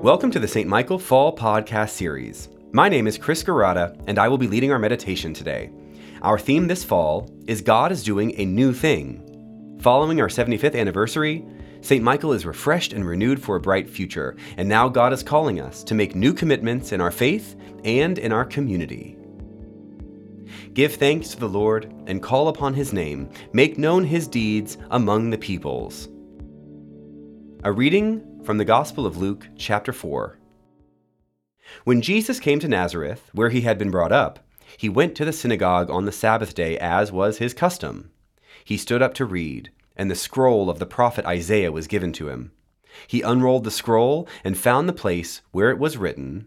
Welcome to the St. Michael Fall Podcast Series. My name is Chris Garada, and I will be leading our meditation today. Our theme this fall is God is doing a new thing. Following our 75th anniversary, St. Michael is refreshed and renewed for a bright future, and now God is calling us to make new commitments in our faith and in our community. Give thanks to the Lord and call upon his name, make known his deeds among the peoples. A reading from the Gospel of Luke, chapter 4. When Jesus came to Nazareth, where he had been brought up, he went to the synagogue on the Sabbath day, as was his custom. He stood up to read, and the scroll of the prophet Isaiah was given to him. He unrolled the scroll and found the place where it was written,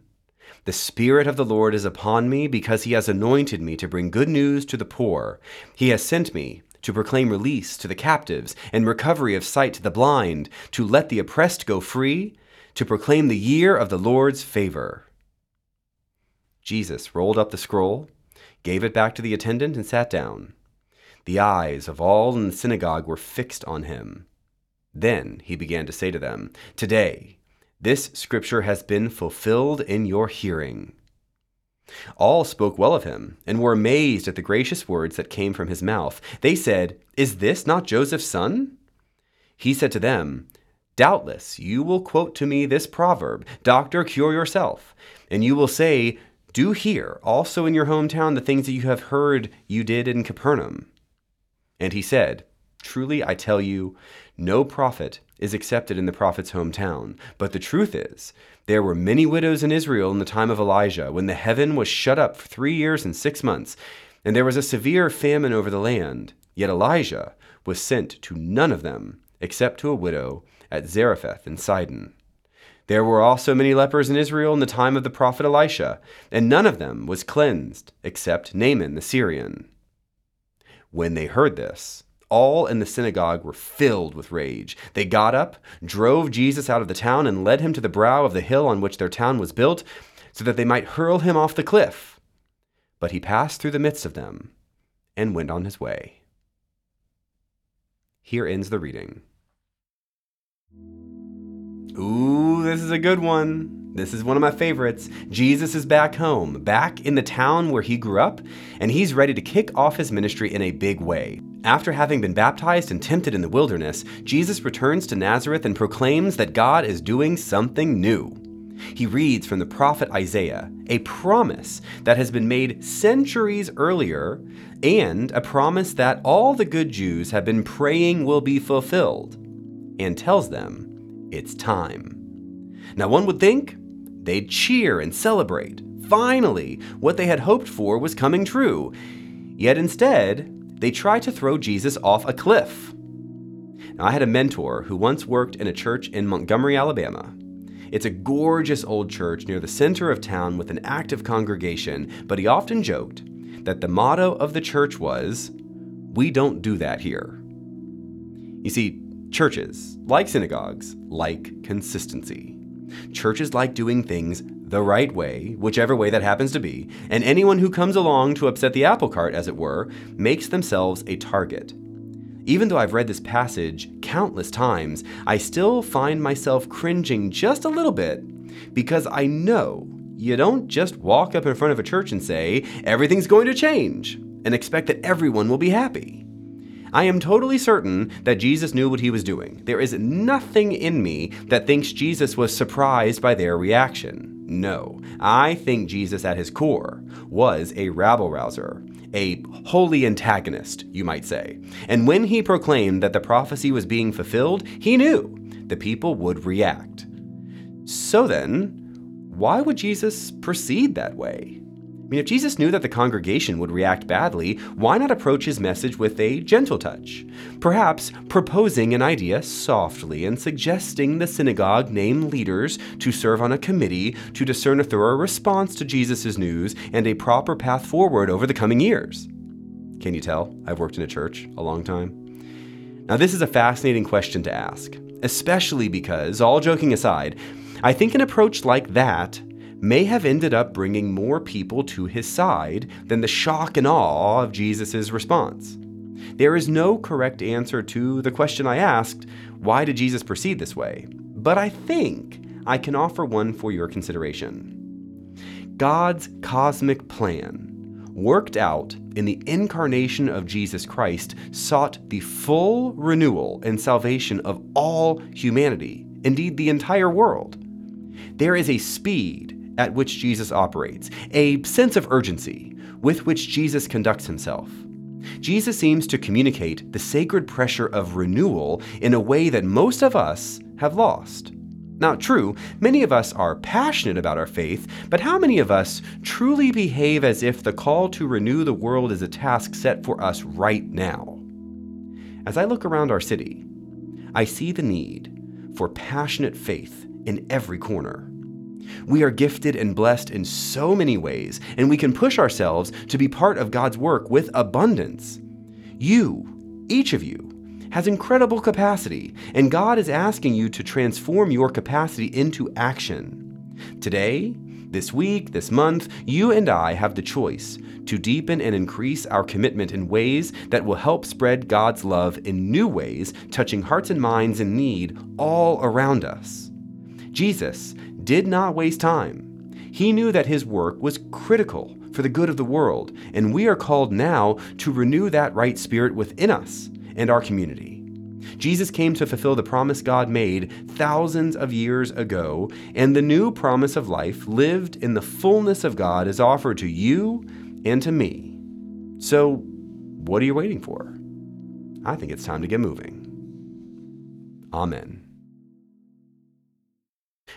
The Spirit of the Lord is upon me, because he has anointed me to bring good news to the poor. He has sent me to proclaim release to the captives and recovery of sight to the blind, to let the oppressed go free, to proclaim the year of the Lord's favor. Jesus rolled up the scroll, gave it back to the attendant, and sat down. The eyes of all in the synagogue were fixed on him. Then he began to say to them, Today, this scripture has been fulfilled in your hearing. All spoke well of him, and were amazed at the gracious words that came from his mouth. They said, Is this not Joseph's son? He said to them, Doubtless you will quote to me this proverb Doctor, cure yourself. And you will say, Do here also in your hometown the things that you have heard you did in Capernaum. And he said, Truly I tell you, no prophet is accepted in the prophet's hometown. But the truth is, there were many widows in Israel in the time of Elijah, when the heaven was shut up for three years and six months, and there was a severe famine over the land. Yet Elijah was sent to none of them, except to a widow at Zarephath in Sidon. There were also many lepers in Israel in the time of the prophet Elisha, and none of them was cleansed, except Naaman the Syrian. When they heard this, all in the synagogue were filled with rage. They got up, drove Jesus out of the town, and led him to the brow of the hill on which their town was built, so that they might hurl him off the cliff. But he passed through the midst of them and went on his way. Here ends the reading. Ooh, this is a good one. This is one of my favorites. Jesus is back home, back in the town where he grew up, and he's ready to kick off his ministry in a big way. After having been baptized and tempted in the wilderness, Jesus returns to Nazareth and proclaims that God is doing something new. He reads from the prophet Isaiah, a promise that has been made centuries earlier, and a promise that all the good Jews have been praying will be fulfilled, and tells them it's time. Now, one would think They'd cheer and celebrate. Finally, what they had hoped for was coming true. Yet instead, they try to throw Jesus off a cliff. Now, I had a mentor who once worked in a church in Montgomery, Alabama. It's a gorgeous old church near the center of town with an active congregation, but he often joked that the motto of the church was, We don't do that here. You see, churches, like synagogues, like consistency. Churches like doing things the right way, whichever way that happens to be, and anyone who comes along to upset the apple cart, as it were, makes themselves a target. Even though I've read this passage countless times, I still find myself cringing just a little bit because I know you don't just walk up in front of a church and say, everything's going to change, and expect that everyone will be happy. I am totally certain that Jesus knew what he was doing. There is nothing in me that thinks Jesus was surprised by their reaction. No, I think Jesus at his core was a rabble rouser, a holy antagonist, you might say. And when he proclaimed that the prophecy was being fulfilled, he knew the people would react. So then, why would Jesus proceed that way? Mean, if Jesus knew that the congregation would react badly, why not approach his message with a gentle touch? Perhaps proposing an idea softly and suggesting the synagogue name leaders to serve on a committee to discern a thorough response to Jesus' news and a proper path forward over the coming years. Can you tell? I've worked in a church a long time. Now, this is a fascinating question to ask, especially because, all joking aside, I think an approach like that may have ended up bringing more people to his side than the shock and awe of Jesus' response. There is no correct answer to the question I asked why did Jesus proceed this way? But I think I can offer one for your consideration. God's cosmic plan, worked out in the incarnation of Jesus Christ, sought the full renewal and salvation of all humanity, indeed, the entire world. There is a speed at which Jesus operates, a sense of urgency with which Jesus conducts himself. Jesus seems to communicate the sacred pressure of renewal in a way that most of us have lost. Now, true, many of us are passionate about our faith, but how many of us truly behave as if the call to renew the world is a task set for us right now? As I look around our city, I see the need for passionate faith in every corner. We are gifted and blessed in so many ways, and we can push ourselves to be part of God's work with abundance. You, each of you, has incredible capacity, and God is asking you to transform your capacity into action. Today, this week, this month, you and I have the choice to deepen and increase our commitment in ways that will help spread God's love in new ways, touching hearts and minds in need all around us. Jesus did not waste time. He knew that his work was critical for the good of the world, and we are called now to renew that right spirit within us and our community. Jesus came to fulfill the promise God made thousands of years ago, and the new promise of life lived in the fullness of God is offered to you and to me. So, what are you waiting for? I think it's time to get moving. Amen.